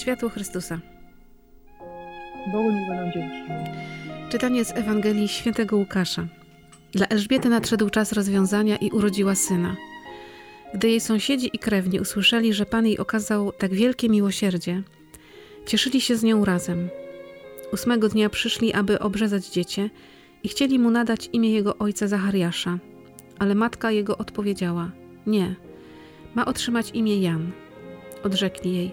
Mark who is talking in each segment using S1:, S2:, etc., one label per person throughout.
S1: Światło Chrystusa.
S2: Bogu niech będą dzięki.
S1: Czytanie z Ewangelii Świętego Łukasza. Dla Elżbiety nadszedł czas rozwiązania i urodziła syna. Gdy jej sąsiedzi i krewni usłyszeli, że Pan jej okazał tak wielkie miłosierdzie, cieszyli się z nią razem. Ósmego dnia przyszli, aby obrzezać dziecię i chcieli mu nadać imię jego ojca Zachariasza, ale matka jego odpowiedziała: Nie, ma otrzymać imię Jan. Odrzekli jej: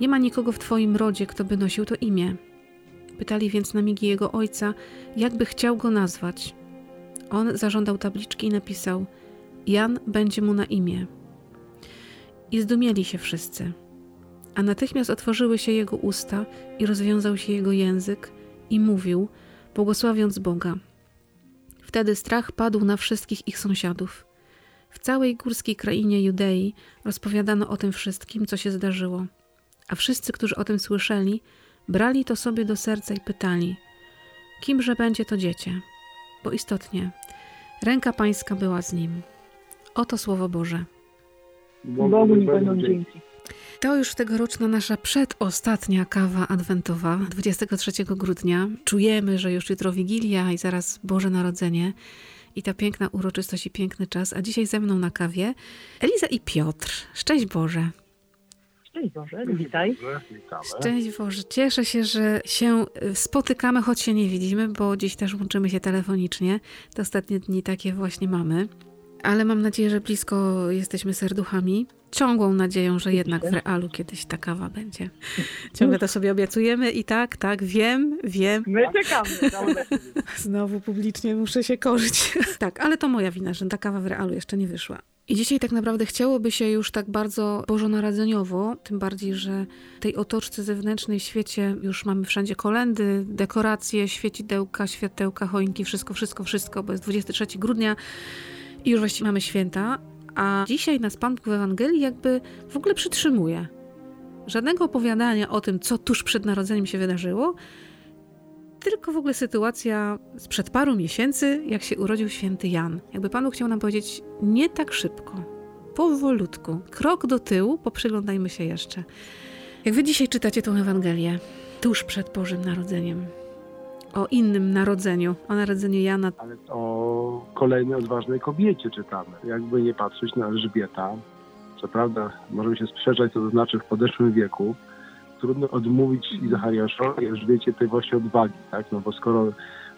S1: Nie ma nikogo w twoim rodzie, kto by nosił to imię. Pytali więc na migi jego ojca, jakby chciał go nazwać. On zażądał tabliczki i napisał: Jan będzie mu na imię. I zdumieli się wszyscy. A natychmiast otworzyły się jego usta i rozwiązał się jego język i mówił, błogosławiąc Boga. Wtedy strach padł na wszystkich ich sąsiadów. W całej górskiej krainie Judei rozpowiadano o tym wszystkim, co się zdarzyło. A wszyscy, którzy o tym słyszeli, brali to sobie do serca i pytali: Kimże będzie to dziecię? Bo istotnie, ręka Pańska była z nim. Oto słowo Boże.
S2: Bogu niech będą dzięki.
S1: To już tegoroczna nasza przedostatnia kawa adwentowa, 23 grudnia. Czujemy, że już jutro Wigilia i zaraz Boże Narodzenie i ta piękna uroczystość i piękny czas. A dzisiaj ze mną na kawie Eliza i Piotr. Szczęść Boże.
S2: Szczęść Boże, witaj.
S3: Witamy.
S1: Szczęść Boże. Cieszę się, że się y, spotykamy, choć się nie widzimy, bo dziś też łączymy się telefonicznie. Te ostatnie dni takie właśnie mamy. Ale mam nadzieję, że blisko jesteśmy serduchami. Ciągłą nadzieją, że jednak w realu kiedyś ta kawa będzie. Ciągle to sobie obiecujemy i tak, tak, wiem, wiem.
S2: My czekamy. Dobra.
S1: Znowu publicznie muszę się korzyć. tak, ale to moja wina, że ta kawa w realu jeszcze nie wyszła. I dzisiaj tak naprawdę chciałoby się już tak bardzo bożonarodzeniowo, tym bardziej, że w tej otoczce zewnętrznej w świecie już mamy wszędzie kolendy, dekoracje, świecidełka, światełka, choinki, wszystko, wszystko, wszystko, bo jest 23 grudnia i już właściwie mamy święta, a dzisiaj nas Pan w Ewangelii jakby w ogóle przytrzymuje. Żadnego opowiadania o tym, co tuż przed narodzeniem się wydarzyło, tylko w ogóle sytuacja sprzed paru miesięcy, jak się urodził święty Jan. Jakby Panu chciał nam powiedzieć, nie tak szybko, powolutku, krok do tyłu, poprzyglądajmy się jeszcze. Jak wy dzisiaj czytacie tą Ewangelię, tuż przed Bożym Narodzeniem, o innym narodzeniu, o narodzeniu Jana,
S3: Ale o kolejnej odważnej kobiecie czytamy. Jakby nie patrzeć na Elżbieta, co prawda możemy się sprzeczać, co to znaczy w podeszłym wieku, trudno odmówić i Zachariaszowi, Elżbiecie tej właśnie odwagi, tak? No bo skoro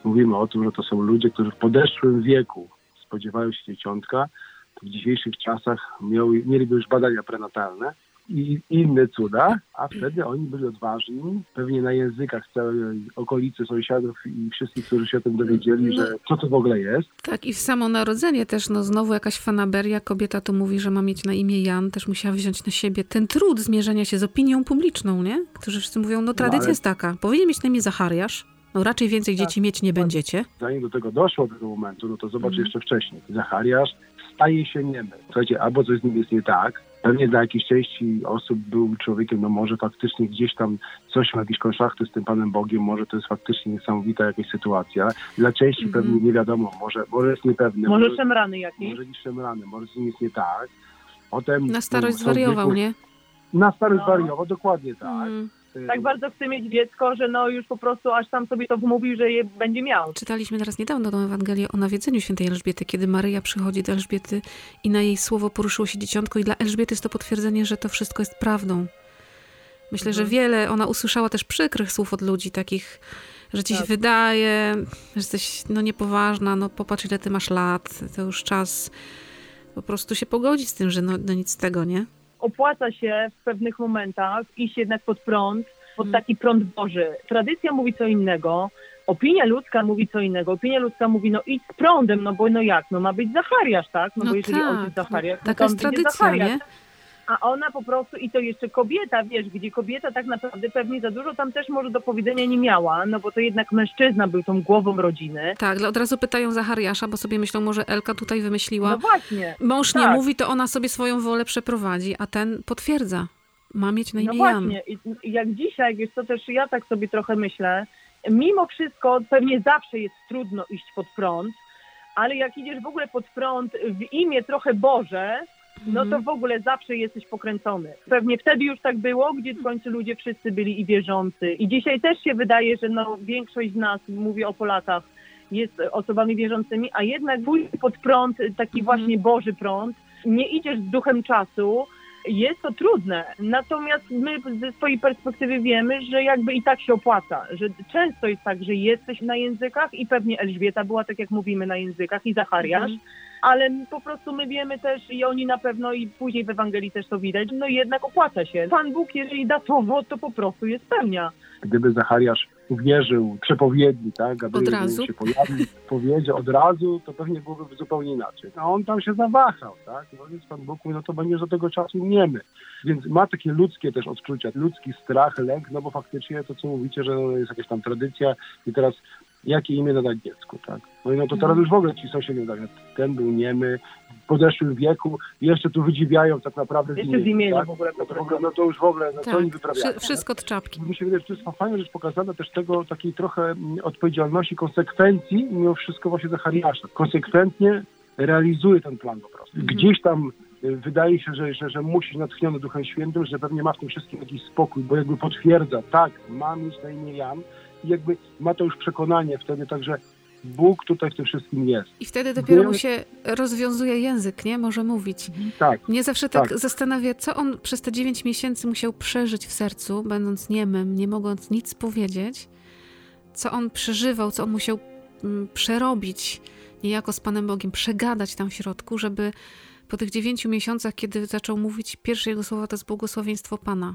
S3: mówimy o tym, że to są ludzie, którzy w podeszłym wieku spodziewają się dzieciątka, to w dzisiejszych czasach miały, mieliby już badania prenatalne i inne cuda, a wtedy oni byli odważni, pewnie na językach całej okolicy sąsiadów i wszystkich, którzy się o tym dowiedzieli, że co to w ogóle jest.
S1: Tak, i w samo narodzenie też, no znowu jakaś fanaberia. Kobieta tu mówi, że ma mieć na imię Jan, też musiała wziąć na siebie ten trud zmierzenia się z opinią publiczną, nie? Którzy wszyscy mówią, no tradycja
S3: ale-
S1: jest taka, powinien mieć na imię Zachariasz, no raczej więcej
S2: Tak.
S1: dzieci mieć nie będziecie.
S3: zanim do tego doszło, do tego momentu, no to zobacz
S1: Mhm.
S3: jeszcze wcześniej. Zachariasz staje się niemy. Słuchajcie, albo coś z nim jest nie tak, pewnie dla jakiejś części osób był człowiekiem, no może faktycznie gdzieś tam coś ma jakieś konszachty z tym Panem Bogiem, może to jest faktycznie niesamowita jakaś sytuacja. Dla części
S1: Mhm.
S3: pewnie nie wiadomo, może, może jest niepewny,
S2: Może szemrany jakiś.
S3: może jakiś szemrany, może z nim jest nie tak. Potem
S1: Na starość zwariował, nie?
S3: Na starość
S2: No.
S3: zwariował, dokładnie tak.
S1: Mm.
S3: Y,
S2: Tak bardzo chce mieć dziecko, że no już po prostu aż sam sobie to wmówił, że je będzie miał.
S1: Czytaliśmy teraz niedawno tą Ewangelię o nawiedzeniu świętej Elżbiety, kiedy Maryja przychodzi do Elżbiety i na jej słowo poruszyło się dzieciątko i dla Elżbiety jest to potwierdzenie, że to wszystko jest prawdą. Myślę, że
S2: Mhm.
S1: wiele, ona usłyszała też przykrych słów od ludzi, takich, że ci się
S2: Tak.
S1: wydaje, że jesteś no niepoważna, no popatrz ile ty masz lat, to już czas po prostu się pogodzić z tym, że no, no nic z tego, nie?
S2: Opłaca się w pewnych momentach iść jednak pod prąd, pod
S1: Mhm.
S2: taki prąd Boży. Tradycja mówi co innego, opinia ludzka mówi co innego. Opinia ludzka mówi, no idź z prądem, no bo no jak, no ma być Zachariasz, tak? No,
S1: No
S2: bo jeżeli
S1: tak,
S2: ojciec Zachariasz, no
S1: Taka jest tradycja,
S2: Zachariasz.
S1: nie?
S2: A ona po prostu, i to jeszcze kobieta, wiesz, gdzie kobieta tak naprawdę pewnie za dużo tam też może do powiedzenia nie miała, no bo to jednak mężczyzna był tą głową rodziny.
S1: Tak, od razu pytają Zachariasza, bo sobie myślą, może Elka tutaj wymyśliła.
S2: No właśnie.
S1: Mąż nie
S2: tak.
S1: mówi, to ona sobie swoją wolę przeprowadzi, a ten potwierdza. Ma mieć na
S2: No
S1: imię Jan.
S2: właśnie, I i jak dzisiaj, wiesz co, też ja tak sobie trochę myślę, mimo wszystko pewnie zawsze jest trudno iść pod prąd, ale jak idziesz w ogóle pod prąd w imię trochę Boże, no to
S1: Mhm.
S2: w ogóle zawsze jesteś pokręcony. Pewnie wtedy już tak było, gdzie w końcu ludzie wszyscy byli i wierzący. I dzisiaj też się wydaje, że no większość z nas, mówię o Polakach, jest osobami wierzącymi, a jednak pójść pod prąd, taki
S1: Mhm.
S2: właśnie Boży prąd, nie idziesz z duchem czasu, jest to trudne. Natomiast my ze swojej perspektywy wiemy, że jakby i tak się opłaca, że często jest tak, że jesteś na językach i pewnie Elżbieta była, tak jak mówimy, na językach i Zachariasz,
S1: Mhm.
S2: ale po prostu my wiemy też i oni na pewno i później w Ewangelii też to widać, no jednak opłaca się. Pan Bóg, jeżeli da słowo, to po prostu je spełnia.
S3: Gdyby Zachariasz uwierzył przepowiedni, tak, Gabriel się pojawił, powiedział od razu, to pewnie byłoby zupełnie inaczej. A on tam się zawahał, tak, no więc Pan Bóg mówi, no to będziesz do tego czasu niemy. Więc ma takie ludzkie też odczucia, ludzki strach, lęk, no bo faktycznie to, co mówicie, że no jest jakaś tam tradycja i teraz jakie imię nadać dziecku, tak. No i no to teraz już w ogóle ci sąsiedzi mówią, ten był niemy, w podeszłym wieku jeszcze tu wydziwiają tak naprawdę
S2: Jeszcze z imienia
S3: tak?
S2: w ogóle
S3: No to, w ogóle, no to już w ogóle, no co oni
S1: Tak,
S3: wyprawiają?
S1: wszy- wszystko od czapki.
S3: Mi się wydaje, że to jest fajna rzecz pokazana też tego takiej trochę mm, odpowiedzialności, konsekwencji mimo wszystko właśnie Zachariasza. Konsekwentnie realizuje ten plan po prostu.
S1: Mhm.
S3: Gdzieś tam y, wydaje się, że, że, że musi natchniony Duchem Świętym, że pewnie ma w tym wszystkim jakiś spokój, bo jakby potwierdza, tak, mam mieć na imię Jan i jakby ma to już przekonanie wtedy, także Bóg tutaj w tym wszystkim jest.
S1: I wtedy dopiero mu się rozwiązuje język, nie? Może mówić.
S3: Tak,
S1: Mnie zawsze tak,
S3: Tak.
S1: zastanawia, co on przez te 9 miesięcy musiał przeżyć w sercu, będąc niemym, nie mogąc nic powiedzieć, co on przeżywał, co on musiał mm, przerobić niejako z Panem Bogiem, przegadać tam w środku, żeby po tych 9 miesiącach, kiedy zaczął mówić, pierwsze jego słowa to jest błogosławieństwo Pana.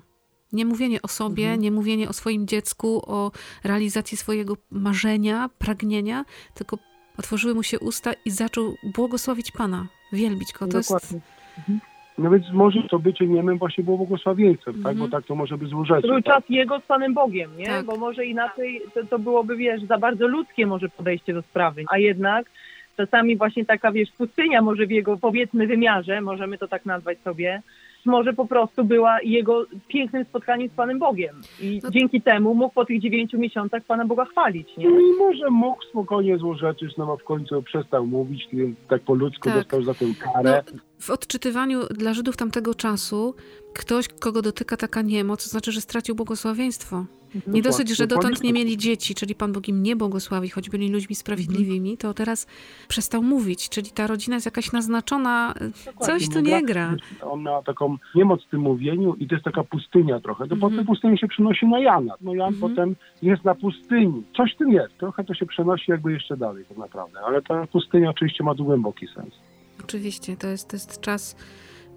S1: Nie mówienie o sobie,
S3: Mhm.
S1: nie mówienie o swoim dziecku, o realizacji swojego marzenia, pragnienia, tylko otworzyły mu się usta i zaczął błogosławić Pana, wielbić Go. To jest
S3: dokładnie. Mhm. No więc może to bycie niemym właśnie było błogosławieństwem, tak?
S1: Mhm.
S3: Bo tak to może by złożyć.
S2: To był czas jego z Panem Bogiem, nie?
S1: Tak.
S2: Bo może inaczej to, to byłoby, wiesz, za bardzo ludzkie może podejście do sprawy. A jednak czasami właśnie taka, wiesz, pustynia może w jego, powiedzmy, wymiarze, możemy to tak nazwać sobie, może po prostu była jego pięknym spotkaniem z Panem Bogiem. I
S1: No-
S2: dzięki temu mógł po tych dziewięciu miesiącach Pana Boga chwalić, nie?
S3: No i może mógł spokojnie złożyć, no bo w końcu przestał mówić, tak po ludzku
S1: Tak.
S3: dostał za tę
S1: No,
S3: karę.
S1: w odczytywaniu dla Żydów tamtego czasu ktoś, kogo dotyka taka niemoc, to znaczy, że stracił błogosławieństwo. Nie dosyć, że dotąd nie mieli dzieci, czyli Pan Bóg im nie błogosławi, choć byli ludźmi sprawiedliwymi, to teraz przestał mówić, czyli ta rodzina jest jakaś naznaczona, coś tu nie gra.
S3: On ma taką niemoc w tym mówieniu i to jest taka pustynia trochę. To
S1: Mhm.
S3: potem pustynia się przenosi na Jana. No Jan
S1: Mhm.
S3: potem jest na pustyni. Coś w tym jest. Trochę to się przenosi jakby jeszcze dalej tak naprawdę. Ale ta pustynia oczywiście ma tu głęboki sens.
S1: Oczywiście, to jest, to jest czas,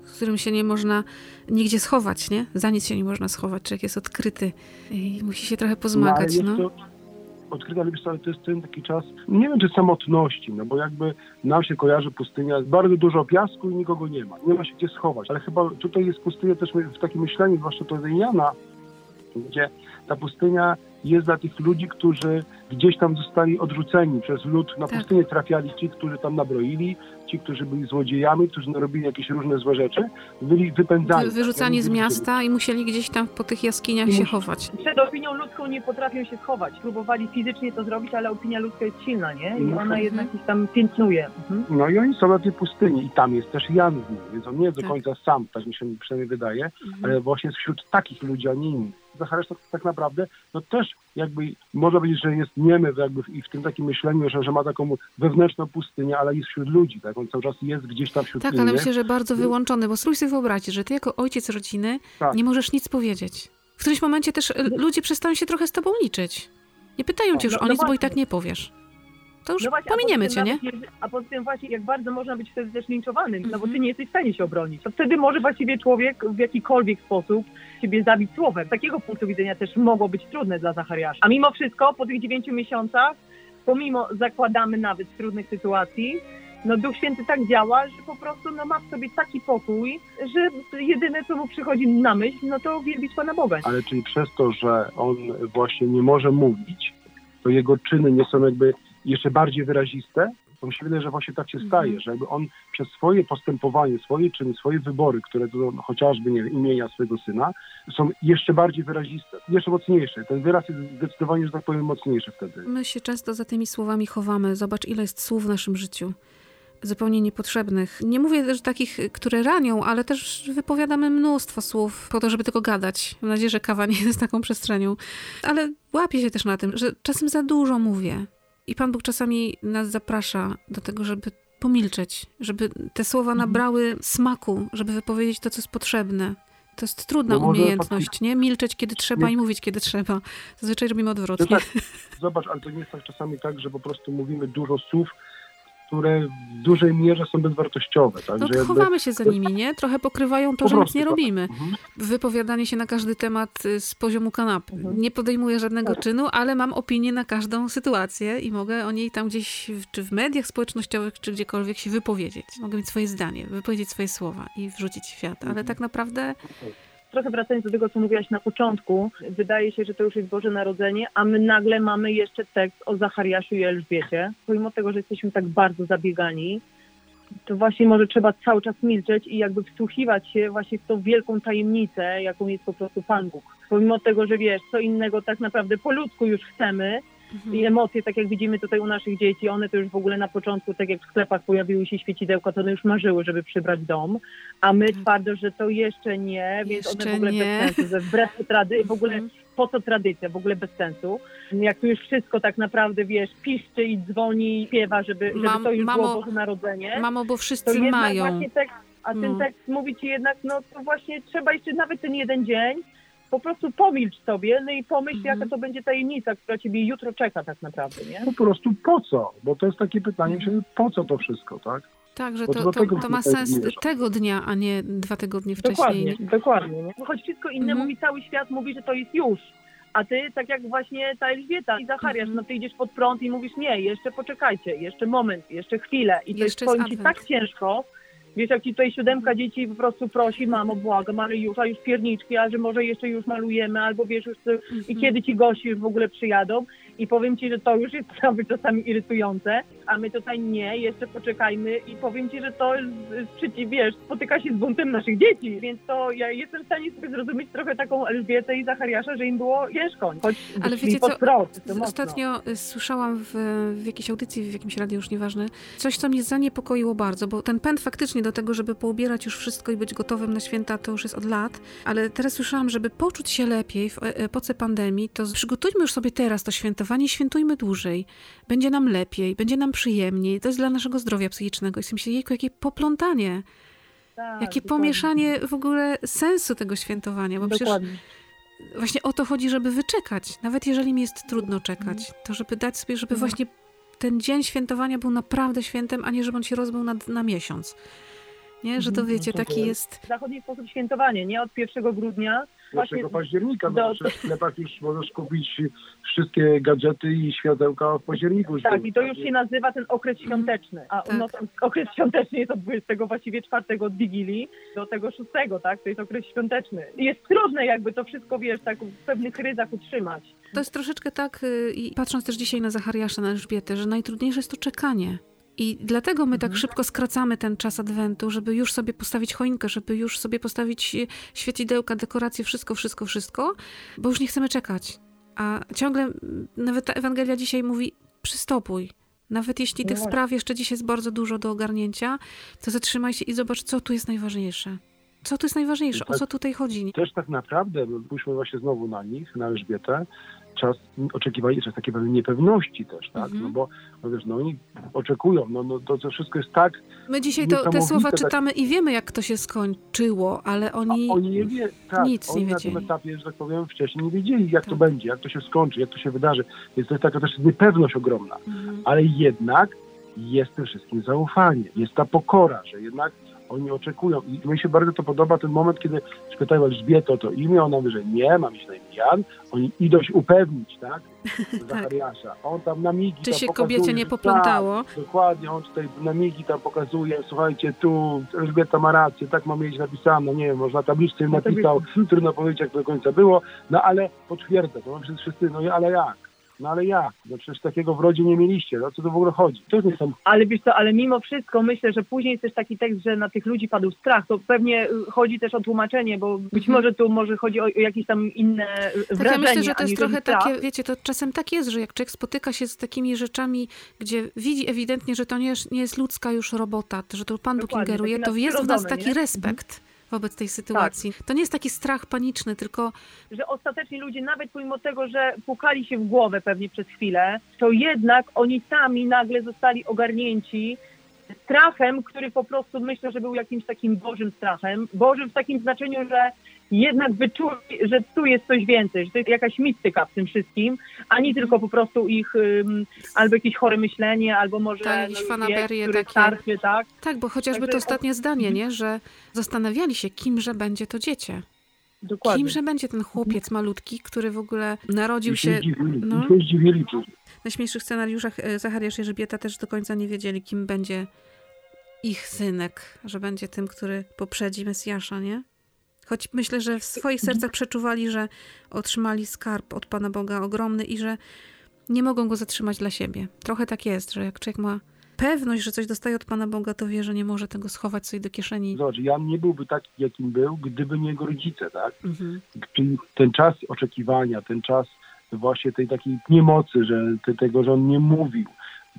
S1: w którym się nie można nigdzie schować, nie? Za nic się nie można schować, człowiek jest odkryty i musi się trochę pozmagać,
S3: no.
S1: no.
S3: jest to odkryte, ale to jest ten taki czas, nie wiem czy samotności, no bo jakby nam się kojarzy pustynia, bardzo dużo piasku i nikogo nie ma. Nie ma się gdzie schować, ale chyba tutaj jest pustynia też w takim myśleniu, zwłaszcza to Jana, gdzie ta pustynia jest dla tych ludzi, którzy gdzieś tam zostali odrzuceni przez lud. Na
S1: Tak.
S3: pustynię trafiali ci, którzy tam nabroili, ci, którzy byli złodziejami, którzy narobili jakieś różne złe rzeczy, byli wypędzani.
S1: Wy- Wyrzucani
S3: Ja
S1: z miasta i musieli gdzieś tam po tych jaskiniach
S3: I
S1: się
S3: musi-
S1: chować.
S2: Przed opinią ludzką nie potrafią się schować. Próbowali fizycznie to zrobić, ale opinia ludzka jest silna, nie? I ona
S3: Mhm.
S2: jednak ich tam piętnuje. Mhm.
S3: No i oni są na tej pustyni i tam jest też Jan z nimi, więc on nie jest do
S1: Tak.
S3: końca sam, tak mi się przynajmniej wydaje,
S1: Mhm.
S3: ale właśnie jest wśród takich ludzi, a nie innych. Zachariasz tak, tak naprawdę, no też jakby można powiedzieć, że jest niemy jakby w, i w tym takim myśleniu, że, że ma taką wewnętrzną pustynię, ale jest wśród ludzi, tak? On cały czas jest gdzieś tam wśród
S1: Tak, ale myślę, że bardzo wyłączony, bo spróbuj sobie wyobrazić, że ty jako ojciec rodziny
S3: Tak.
S1: nie możesz nic powiedzieć. W którymś momencie też e, ludzie przestają się trochę z tobą liczyć. Nie pytają cię już
S2: No-
S1: o
S2: no
S1: nic, bo i tak nie powiesz. To już
S2: No właśnie,
S1: pominiemy cię, nie?
S2: nawet A poza tym właśnie, jak bardzo można być wtedy też linczowanym, no bo
S1: Mhm.
S2: ty nie jesteś w stanie się obronić. To wtedy może właściwie człowiek w jakikolwiek sposób ciebie zabić słowem. Z takiego punktu widzenia też mogło być trudne dla Zachariasza. A mimo wszystko, po tych dziewięciu miesiącach, pomimo zakładamy nawet w trudnych sytuacji, no Duch Święty tak działa, że po prostu no, ma w sobie taki pokój, że jedyne, co mu przychodzi na myśl, no to wielbić Pana Boga.
S3: Ale czyli przez to, że on właśnie nie może mówić, to jego czyny nie są jakby jeszcze bardziej wyraziste, Bo mi się wydaje, że właśnie tak się
S1: Mhm.
S3: staje, że jakby on przez swoje postępowanie, swoje czyny, swoje wybory, które to no, chociażby nie wiem, imienia swojego syna, są jeszcze bardziej wyraziste, jeszcze mocniejsze. Ten wyraz jest zdecydowanie, że tak powiem, mocniejszy wtedy.
S1: My się często za tymi słowami chowamy. Zobacz, ile jest słów w naszym życiu. Zupełnie niepotrzebnych. Nie mówię też takich, które ranią, ale też wypowiadamy mnóstwo słów po to, żeby tylko gadać. Mam nadzieję, że kawa nie jest taką przestrzenią. Ale łapię się też na tym, że czasem za dużo mówię. I Pan Bóg czasami nas zaprasza do tego, żeby pomilczeć, żeby te słowa nabrały smaku, żeby wypowiedzieć to, co jest potrzebne. To jest trudna
S3: No
S1: umiejętność, nie? Milczeć, kiedy trzeba
S3: Nie.
S1: i mówić, kiedy trzeba. Zazwyczaj robimy odwrotnie.
S3: tak, zobacz, ale to nie jest tak czasami tak, że po prostu mówimy dużo słów, które w dużej mierze są bezwartościowe. Tak?
S1: No
S3: że jakby-
S1: chowamy się za nimi, nie? Trochę pokrywają to,
S3: Po
S1: że nic nie
S3: tak.
S1: robimy.
S3: Mhm.
S1: Wypowiadanie się na każdy temat y, z poziomu kanapy.
S2: Mhm.
S1: Nie podejmuję żadnego
S3: Tak.
S1: czynu, ale mam opinię na każdą sytuację i mogę o niej tam gdzieś, czy w mediach społecznościowych, czy gdziekolwiek się wypowiedzieć. Mogę mieć swoje zdanie, wypowiedzieć swoje słowa i wrzucić w świat. Ale
S3: Mhm.
S1: tak naprawdę
S2: Trochę wracając do tego, co mówiłaś na początku, wydaje się, że to już jest Boże Narodzenie, a my nagle mamy jeszcze tekst o Zachariaszu i Elżbiecie. Pomimo tego, że jesteśmy tak bardzo zabiegani, to właśnie może trzeba cały czas milczeć i jakby wsłuchiwać się właśnie w tą wielką tajemnicę, jaką jest po prostu Pan Bóg. Pomimo tego, że wiesz, co innego tak naprawdę po ludzku już chcemy,
S1: mhm.
S2: i emocje, tak jak widzimy tutaj u naszych dzieci, one to już w ogóle na początku, tak jak w sklepach pojawiły się świecidełka, to one już marzyły, żeby przybrać dom, a my
S1: Tak.
S2: twardo, że to jeszcze nie, więc
S1: Jeszcze
S2: one w ogóle
S1: nie.
S2: bez sensu, że wbrew tradycji, w ogóle
S1: Mhm.
S2: po co tradycja, w ogóle bez sensu. Jak tu już wszystko tak naprawdę, wiesz, piszczy i dzwoni i śpiewa, żeby, żeby
S1: Mam-
S2: to już
S1: mamo,
S2: było Boże Narodzenie.
S1: Mamo, bo wszyscy mają.
S2: właśnie a ten
S1: No.
S2: tekst mówi ci jednak, no to właśnie trzeba jeszcze nawet ten jeden dzień po prostu pomilcz sobie, no i pomyśl,
S1: Mhm.
S2: jaka to będzie tajemnica, która ciebie jutro czeka tak naprawdę, nie?
S3: Po prostu po co? Bo to jest takie pytanie, myślę, po co to wszystko, tak?
S1: Tak, że to, to, to ma sens tego dnia, a nie dwa tygodnie wcześniej.
S2: Dokładnie, dokładnie. Nie? Choć wszystko inne
S1: Mhm.
S2: mówi, cały świat mówi, że to jest już. A ty, tak jak właśnie ta Elżbieta i Zachariasz,
S1: Mhm.
S2: no ty idziesz pod prąd i mówisz, nie, jeszcze poczekajcie, jeszcze moment, jeszcze chwilę. I to
S1: Jeszcze
S2: jest,
S1: jest
S2: ci tak ciężko, Wiesz, jak ci tutaj siódemka dzieci po prostu prosi, mamo, błagam, ale już, a już pierniczki, a że może jeszcze już malujemy, albo wiesz, już i
S1: Mhm.
S2: kiedy ci gości już w ogóle przyjadą. I powiem ci, że to już jest nawet czasami irytujące, a my tutaj nie, jeszcze poczekajmy i powiem ci, że to jest przeciw, wiesz, spotyka się z buntem naszych dzieci, więc to ja jestem w stanie sobie zrozumieć trochę taką Elżbietę i Zachariasza, że im było ciężko, choć
S1: Ale wiecie co,
S2: mocno.
S1: Ostatnio y, słyszałam w, w jakiejś audycji, w jakimś radiu, już nieważne, coś, co mnie zaniepokoiło bardzo, bo ten pęd faktycznie do tego, żeby poubierać już wszystko i być gotowym na święta, to już jest od lat, ale teraz słyszałam, żeby poczuć się lepiej w e- epoce pandemii, to przygotujmy już sobie teraz to świętowanie, świętujmy dłużej. Będzie nam lepiej, będzie nam przyjemniej, to jest dla naszego zdrowia psychicznego. I sobie myślę, jejku, jakie poplątanie,
S2: Tak,
S1: jakie pomieszanie w ogóle sensu tego świętowania, bo przecież
S2: Dokładnie.
S1: właśnie o to chodzi, żeby wyczekać. Nawet jeżeli mi jest trudno czekać, to żeby dać sobie, żeby
S2: Mhm.
S1: właśnie ten dzień świętowania był naprawdę świętem, a nie żeby on się rozbył na, na miesiąc. Nie, że to
S2: Mhm,
S1: wiecie,
S3: no
S1: taki jest.
S2: Zachodni sposób świętowanie, nie? Od 1 grudnia
S3: 1 października,
S2: do-
S3: bo przecież w sklepach już możesz kupić wszystkie gadżety i światełka w październiku.
S2: Tak, i to już się nazywa ten okres świąteczny. A
S1: Tak.
S2: no, ten okres świąteczny jest od 20 właściwie czwartego od Wigilii do tego 6, tak? To jest okres świąteczny. I jest trudne jakby to wszystko, wiesz, tak w pewnych ryzach utrzymać.
S1: To jest troszeczkę tak, y, i patrząc też dzisiaj na Zachariasza, na Elżbietę, że najtrudniejsze jest to czekanie. I dlatego my tak
S2: Mhm.
S1: szybko skracamy ten czas adwentu, żeby już sobie postawić choinkę, żeby już sobie postawić y, świecidełka, dekoracje, wszystko, wszystko, wszystko, bo już nie chcemy czekać. A ciągle, nawet ta Ewangelia dzisiaj mówi, przystopuj. Nawet jeśli
S2: No
S1: tych
S2: właśnie.
S1: spraw jeszcze dziś jest bardzo dużo do ogarnięcia, to zatrzymaj się i zobacz, co tu jest najważniejsze. Co tu jest najważniejsze? O co tutaj chodzi?
S3: Też tak naprawdę, pójdźmy właśnie znowu na nich, na Elżbietę, czas oczekiwania, czas takiej pewnej niepewności też, tak?
S1: Mhm.
S3: No bo no wiesz, no oni oczekują, no, no to, to wszystko jest tak,
S1: My dzisiaj to, te słowa
S3: tak-
S1: czytamy i wiemy, jak to się skończyło, ale oni...
S3: a oni nie wie, tak,
S1: nic nie
S3: oni na
S1: wiedzieli.
S3: tym etapie, że tak powiem, wcześniej nie wiedzieli, jak to
S1: Tak.
S3: będzie, jak to się skończy, jak to się wydarzy. Więc to jest taka też niepewność ogromna.
S1: Mhm.
S3: ale jednak jest tym wszystkim zaufanie, jest ta pokora, że jednak oni oczekują. I mi się bardzo to podoba ten moment, kiedy spytają Elżbietę o to imię, ona mówi, że nie, mam iść na imię Jan. Oni idą się upewnić, tak? Zachariasza. On tam na migi
S1: Czy
S3: tam
S1: się
S3: pokazuje,
S1: kobiecie nie
S3: że
S1: poplątało?
S3: Tak, dokładnie, on tutaj na migi tam pokazuje, słuchajcie, tu Elżbieta ma rację, tak ma mieć napisane, nie wiem, może na tabliczce
S2: No
S3: napisał, trudno powiedzieć, jak to do końca było, no ale potwierdza, to wszyscy, no ale jak? No ale jak? No przecież takiego w rodzie nie mieliście. No co tu w ogóle chodzi? To nie są
S2: Ale wiesz co, ale mimo wszystko myślę, że później jest też taki tekst, że na tych ludzi padł strach. To pewnie y, chodzi też o tłumaczenie, bo być może tu może chodzi o, o jakieś tam inne y,
S1: Tak,
S2: wrażenie,
S1: ja myślę, że to jest trochę
S2: strach.
S1: takie, wiecie, to czasem tak jest, że jak człowiek spotyka się z takimi rzeczami, gdzie widzi ewidentnie, że to nie jest, nie jest ludzka już robota, że to Pan Bóg ingeruje, to jest w nas taki
S2: nie? Mhm.
S1: respekt wobec tej sytuacji. To nie jest taki strach paniczny, tylko
S2: że ostatecznie ludzie, nawet pomimo tego, że pukali się w głowę pewnie przez chwilę, to jednak oni sami nagle zostali ogarnięci strachem, który po prostu myślę, że był jakimś takim bożym strachem. Bożym w takim znaczeniu, że jednak wyczuli, że tu jest coś więcej, że to jest jakaś mistyka w tym wszystkim, a nie tylko po prostu ich ym, albo jakieś chore myślenie, albo może
S1: Tak, jakieś
S2: no,
S1: fanaberie
S2: który
S1: takie.
S2: starszy, tak?
S1: tak, bo chociażby
S2: Także-
S1: to ostatnie zdanie, nie, że zastanawiali się, kimże będzie to dziecię.
S2: Dokładnie.
S1: Kimże będzie ten chłopiec malutki, który w ogóle narodził
S3: się
S1: no. W najśmielszych scenariuszach e, Zachariasz i Elżbieta też do końca nie wiedzieli, kim będzie ich synek, że będzie tym, który poprzedzi Mesjasza, nie? Choć myślę, że w swoich sercach przeczuwali, że otrzymali skarb od Pana Boga ogromny i że nie mogą go zatrzymać dla siebie. Trochę tak jest, że jak człowiek ma pewność, że coś dostaje od Pana Boga, to wie, że nie może tego schować sobie do kieszeni.
S3: Zobacz, Jan nie byłby taki, jakim był, gdyby nie jego rodzice, tak?
S1: Mhm.
S3: Czyli ten czas oczekiwania, ten czas właśnie tej takiej niemocy, że te, tego, że on nie mówił,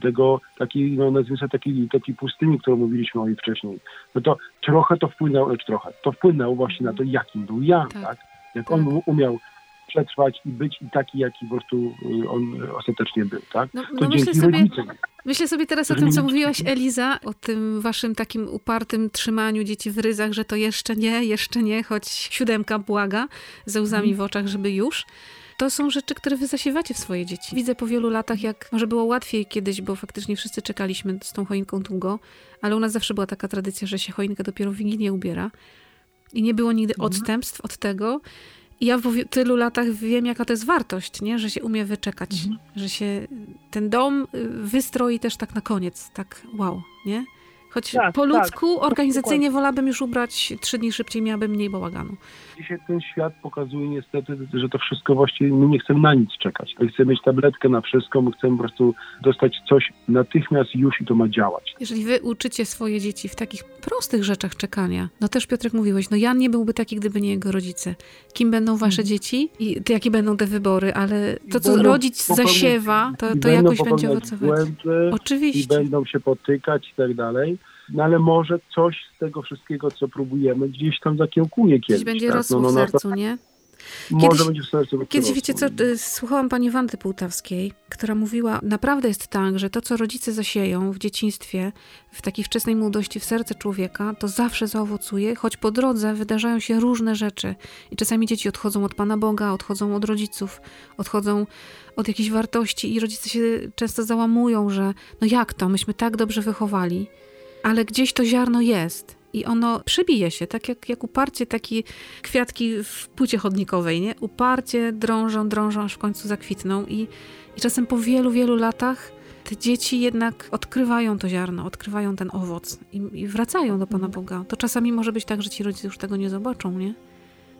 S3: tego takiej, no nazwijmy sobie takiej, takiej pustyni, którą mówiliśmy o niej wcześniej, no to trochę to wpłynęło, lecz trochę, to wpłynęło właśnie na to, jakim był Jan,
S1: Tak.
S3: tak? Jak
S1: Tak.
S3: on umiał przetrwać i być i taki, jaki po prostu y, on ostatecznie był, tak?
S1: No, no myślę sobie,
S3: rodzicom.
S1: Myślę sobie teraz o tym, co mówiłaś, Eliza, o tym waszym takim upartym trzymaniu dzieci w ryzach, że to jeszcze nie, jeszcze nie, choć siódemka błaga ze łzami w oczach, żeby już. To są rzeczy, które wy zasiewacie w swoje dzieci. Widzę po wielu latach, jak może było łatwiej kiedyś, bo faktycznie wszyscy czekaliśmy z tą choinką długo, ale u nas zawsze była taka tradycja, że się choinka dopiero w Wigilię ubiera. I nie było nigdy odstępstw od tego. I ja po tylu latach wiem, jaka to jest wartość, nie? że się umie wyczekać, że się ten dom y, wystroi też tak na koniec, tak wow, nie? Choć
S2: Tak,
S1: po
S2: tak.
S1: ludzku, organizacyjnie wolałabym już ubrać trzy dni szybciej, miałabym mniej bałaganu.
S3: Dzisiaj ten świat pokazuje niestety, że to wszystko właściwie my nie chcemy na nic czekać. My chcemy mieć tabletkę na wszystko, my chcemy po prostu dostać coś natychmiast już i to ma działać.
S1: Jeżeli wy uczycie swoje dzieci w takich prostych rzeczach czekania, no też Piotrek mówiłeś, no Jan nie byłby taki, gdyby nie jego rodzice. Kim będą wasze dzieci i jakie będą te wybory, ale to, co
S3: Będą
S1: rodzic zasiewa, to, to jakoś będzie owocować.
S3: Błędy, I
S1: Oczywiście.
S3: będą się potykać i tak dalej. No ale może coś z tego wszystkiego, co próbujemy, gdzieś tam zakiełkuje kiedyś.
S1: Gdzieś będzie
S3: tak?
S1: rosło
S3: no,
S1: w
S3: no, no,
S1: sercu, nie?
S3: Może
S1: Kiedyś-
S3: będzie w sercu.
S1: Kiedyś,
S3: prostu.
S1: wiecie co, y, słuchałam pani Wandy Półtawskiej, która mówiła, naprawdę jest tak, że to, co rodzice zasieją w dzieciństwie, w takiej wczesnej młodości w serce człowieka, to zawsze zaowocuje, choć po drodze wydarzają się różne rzeczy. I czasami dzieci odchodzą od Pana Boga, odchodzą od rodziców, odchodzą od jakichś wartości i rodzice się często załamują, że no jak to, myśmy tak dobrze wychowali, ale gdzieś to ziarno jest. I ono przebije się, tak jak, jak uparcie takie kwiatki w płycie chodnikowej, nie? Uparcie drążą, drążą, aż w końcu zakwitną. I, I czasem po wielu, wielu latach te dzieci jednak odkrywają to ziarno, odkrywają ten owoc i, i wracają do Pana Boga. To czasami może być tak, że ci rodzice już tego nie zobaczą, nie?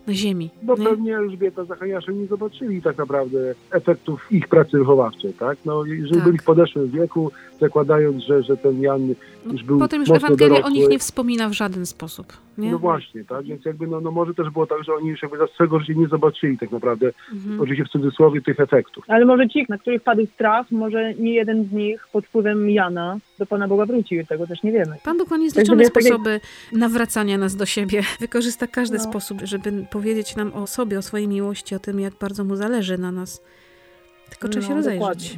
S1: Na ziemi.
S3: Bo
S1: nie?
S3: pewnie Elżbieta Zachariasze nie zobaczyli tak naprawdę efektów ich pracy wychowawczej, tak? No, jeżeli
S1: Tak.
S3: byli w podeszłym wieku, zakładając, że, że ten Jan już był
S1: Potem już Ewangelia o nich nie wspomina w żaden sposób. Nie?
S3: No właśnie, tak? Więc jakby no, no może też było tak, że oni już jakby za swego życia nie zobaczyli tak naprawdę,
S1: Mhm.
S3: oczywiście w cudzysłowie, tych efektów.
S2: Ale może ci, na których padł strach, może nie jeden z nich pod wpływem Jana do Pana Boga wrócił. Tego też nie wiemy.
S1: Pan Bóg ma
S2: Tak, tak jak-
S1: sposoby nawracania nas do siebie. Wykorzysta każdy
S2: No.
S1: sposób, żeby powiedzieć nam o sobie, o swojej miłości, o tym, jak bardzo mu zależy na nas. Tylko trzeba się
S2: No,
S1: rozejrzeć.
S2: dokładnie.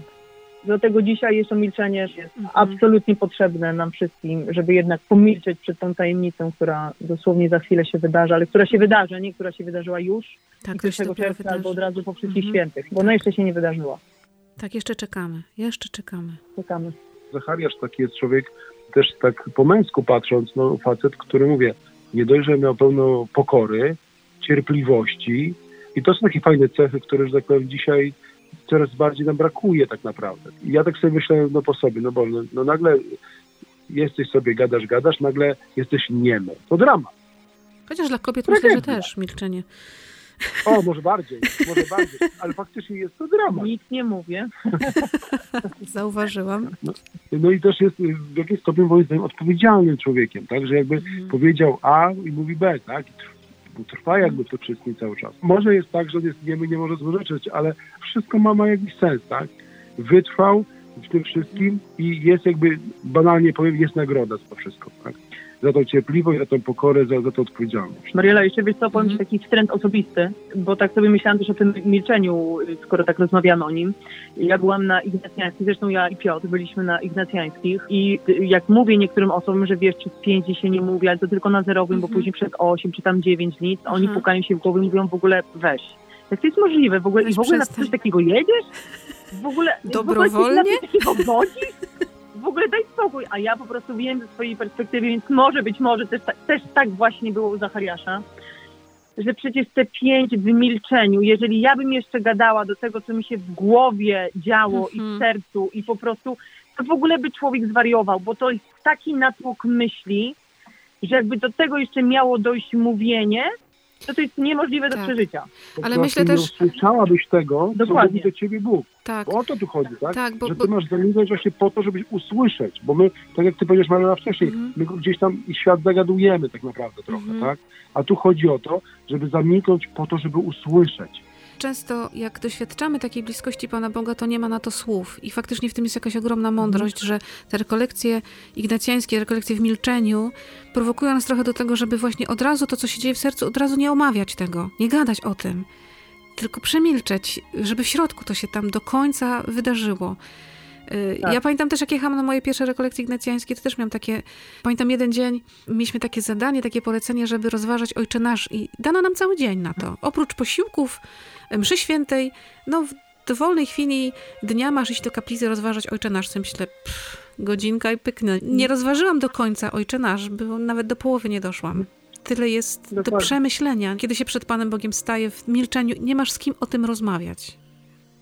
S2: Dlatego dzisiaj jest to milczenie jest
S1: Mhm.
S2: absolutnie potrzebne nam wszystkim, żeby jednak pomilczeć przed tą tajemnicą, która dosłownie za chwilę się wydarzy, ale która się wydarzy, nie która się wydarzyła już
S1: Tak,
S2: i
S1: to się
S2: 1
S1: dopiero
S2: czerwca albo od
S1: wydarzy.
S2: razu po wszystkich
S1: Mhm.
S2: świętych, bo ona jeszcze się nie wydarzyła.
S1: Tak, jeszcze czekamy. Jeszcze czekamy.
S2: Czekamy.
S3: Zachariasz taki jest człowiek, też tak po męsku patrząc, no facet, który mówię, nie dość, że miał pełno pokory, cierpliwości i to są takie fajne cechy, które, że tak powiem, dzisiaj coraz bardziej nam brakuje tak naprawdę. I ja tak sobie myślę no po sobie, no bo no, no nagle jesteś sobie, gadasz, gadasz, nagle jesteś niemy. To drama.
S1: Chociaż dla kobiet
S3: Tragedia.
S1: myślę, że też milczenie
S3: O, może bardziej, może bardziej, ale faktycznie jest to dramat.
S2: Nic nie mówię.
S1: Zauważyłam.
S3: No i też jest w jakimś stopniu moim zdaniem odpowiedzialnym człowiekiem, tak, że jakby
S1: Mhm.
S3: powiedział A i mówi B, tak, i trwa jakby to wszystkim cały czas. Może jest tak, że niemy, nie może złorzeczyć, ale wszystko ma, ma jakiś sens, tak. Wytrwał w tym wszystkim i jest jakby, banalnie powiem, jest nagroda za to wszystko, tak. Za tą cierpliwość, za tą pokorę, za, za tą odpowiedzialność.
S2: Mariela, jeszcze wiesz co, powiem Ci
S1: Mhm.
S2: taki wstręt osobisty, bo tak sobie myślałam też o tym milczeniu, skoro tak rozmawiamy o nim. Ja byłam na Ignacjańskich, zresztą ja i Piotr byliśmy na Ignacjańskich i jak mówię niektórym osobom, że wiesz, przez pięć dni się nie mówi, ale to tylko na zerowym, bo
S1: Mhm.
S2: później przez osiem czy tam dziewięć nic, oni
S1: Mhm.
S2: pukają się w głowę i mówią w ogóle weź. Jak to jest możliwe? W ogóle,
S1: Weź
S2: w ogóle na coś takiego jedziesz? W ogóle
S1: Dobrowolnie?
S2: W ogóle takiego? Ogóle daj spokój, a ja po prostu wiem ze swojej perspektywy, więc może być może też, tak- też tak właśnie było u Zachariasza, że przecież te pięć w milczeniu, jeżeli ja bym jeszcze gadała do tego, co mi się w głowie działo i
S1: Mhm.
S2: w sercu i po prostu, to w ogóle by człowiek zwariował, bo to jest taki natłok myśli, że jakby do tego jeszcze miało dojść mówienie, to to jest niemożliwe do
S1: Tak.
S2: przeżycia.
S1: Ale myślę
S3: nie
S1: też-
S3: usłyszałabyś tego, co
S2: Dokładnie.
S3: mówi do ciebie Bóg.
S1: Tak,
S3: Bo o to tu chodzi, tak?
S1: tak, bo,
S3: że
S1: bo
S3: ty masz zamilczeć właśnie po to, żebyś usłyszeć, bo my, tak jak ty powiedziałeś Marlena wcześniej,
S1: Mhm.
S3: my gdzieś tam i świat zagadujemy tak naprawdę trochę,
S1: Mhm.
S3: tak? A tu chodzi o to, żeby zamilknąć po to, żeby usłyszeć.
S1: Często jak doświadczamy takiej bliskości Pana Boga, to nie ma na to słów. I faktycznie w tym jest jakaś ogromna mądrość, że te rekolekcje ignacjańskie, rekolekcje w milczeniu prowokują nas trochę do tego, żeby właśnie od razu to, co się dzieje w sercu, od razu nie omawiać tego, nie gadać o tym, tylko przemilczeć, żeby w środku to się tam do końca wydarzyło. Y,
S2: Tak.
S1: Ja pamiętam też, jak jechałam na moje pierwsze rekolekcje ignacjańskie, to też miałam takie, pamiętam jeden dzień, mieliśmy takie zadanie, takie polecenie, żeby rozważać Ojcze Nasz i dano nam cały dzień na to. Oprócz posiłków, mszy świętej, no w dowolnej chwili dnia masz iść do kaplicy rozważać Ojcze Nasz. Sobie myślę, pff, godzinka i pyknę. Nie rozważyłam do końca Ojcze Nasz, bo nawet do połowy nie doszłam. Tyle jest do
S2: Dokładnie.
S1: przemyślenia. Kiedy się przed Panem Bogiem staje w milczeniu, nie masz z kim o tym rozmawiać.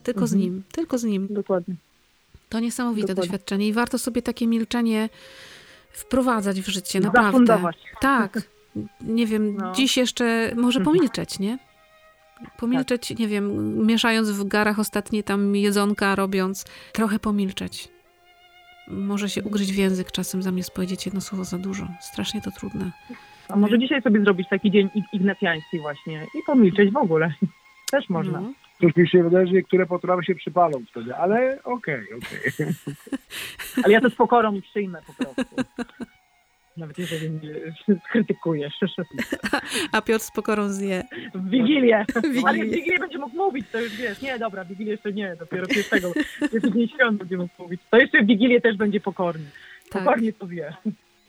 S1: Tylko z
S2: Mhm.
S1: Nim, tylko z Nim.
S2: Dokładnie.
S1: To niesamowite
S2: Dokładnie.
S1: doświadczenie i warto sobie takie milczenie wprowadzać w życie, naprawdę.
S2: Zafundować.
S1: Tak. Nie wiem,
S2: No.
S1: dziś jeszcze może pomilczeć, nie? Pomilczeć, nie wiem, mieszając w garach ostatnie tam jedzonka, robiąc, trochę pomilczeć. Może się ugryźć w język czasem, zamiast powiedzieć jedno słowo za dużo. Strasznie to trudne.
S2: A może dzisiaj sobie zrobić taki dzień ig- ignacjański właśnie i pomilczeć w ogóle. Też można.
S1: No.
S3: Coś mi się wydaje, że niektóre potrawy się przypalą wtedy, ale okej, okej.
S2: Ale ja to z pokorą przyjmę po prostu. Nawet jeżeli mnie skrytykujesz.
S1: A Piotr z pokorą zje.
S2: W Wigilię.
S1: Wigilię.
S2: Ale w Wigilię będzie mógł mówić, to już wiesz. Nie, dobra, w Wigilię jeszcze nie, dopiero pierwszego. Jeszcze dzień świąt będzie mógł mówić. To jeszcze w Wigilię też będzie pokorny.
S1: Tak.
S2: Pokornie to wie.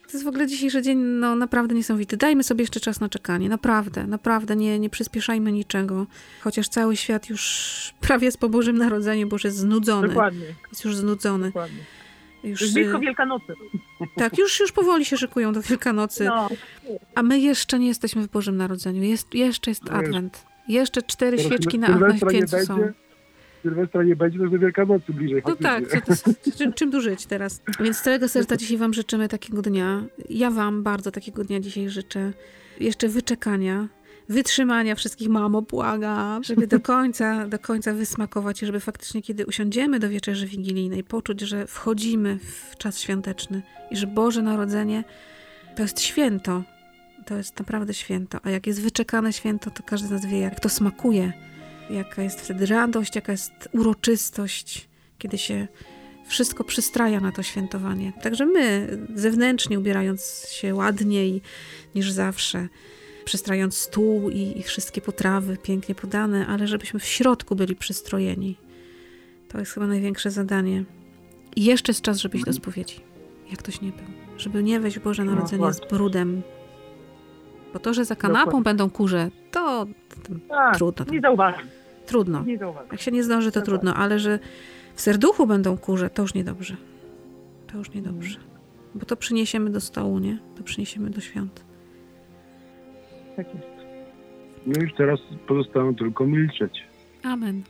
S1: To jest w ogóle dzisiejszy dzień no, naprawdę niesamowity. Dajmy sobie jeszcze czas na czekanie. Naprawdę, naprawdę nie, nie przyspieszajmy niczego. Chociaż cały świat już prawie jest po Bożym Narodzeniu, bo już jest znudzony.
S2: Dokładnie,
S1: Jest już znudzony.
S2: dokładnie.
S1: Już,
S2: Już blisko
S1: y,
S2: Wielkanocy.
S1: tak, już, już powoli się szykują do Wielkanocy.
S2: No,
S1: A my jeszcze nie jesteśmy w Bożym Narodzeniu. Jest, jeszcze jest
S3: No.
S1: Adwent. Jeszcze cztery
S3: Teraz
S1: świeczki na, święcu są.
S3: Sylwestra nie będzie, to do Wielkanocy bliżej.
S1: No tak, to, z czym, czym tu żyć teraz? Więc z całego serca dzisiaj Wam życzymy takiego dnia. Ja Wam bardzo takiego dnia dzisiaj życzę. Jeszcze wyczekania, wytrzymania wszystkich, mamo, błagam, żeby do końca, do końca wysmakować i żeby faktycznie, kiedy usiądziemy do wieczerzy wigilijnej, poczuć, że wchodzimy w czas świąteczny i że Boże Narodzenie to jest święto. To jest naprawdę święto. A jak jest wyczekane święto, to każdy z nas wie, jak to smakuje. Jaka jest wtedy radość, jaka jest uroczystość, kiedy się wszystko przystraja na to świętowanie. Także my, zewnętrznie ubierając się ładniej niż zawsze, przystrajając stół i, wszystkie potrawy pięknie podane, ale żebyśmy w środku byli przystrojeni. To jest chyba największe zadanie. I jeszcze jest czas, żeby iść do spowiedzi, jak ktoś nie był. Żeby nie wejść Boże
S2: No
S1: Narodzenie z
S2: właśnie.
S1: brudem. Bo to, że za kanapą
S2: Dokładnie.
S1: będą kurze, to, to
S2: tak,
S1: trudno.
S2: nie zauważam.
S1: Trudno.
S2: Nie zauważam.
S1: Jak się nie zdąży, to
S2: Dokładnie.
S1: trudno, ale że w serduchu będą kurze, to już niedobrze. To już niedobrze. Bo to przyniesiemy do stołu, nie? To przyniesiemy do świąt.
S2: Tak jest.
S3: No już teraz pozostało tylko milczeć.
S1: Amen.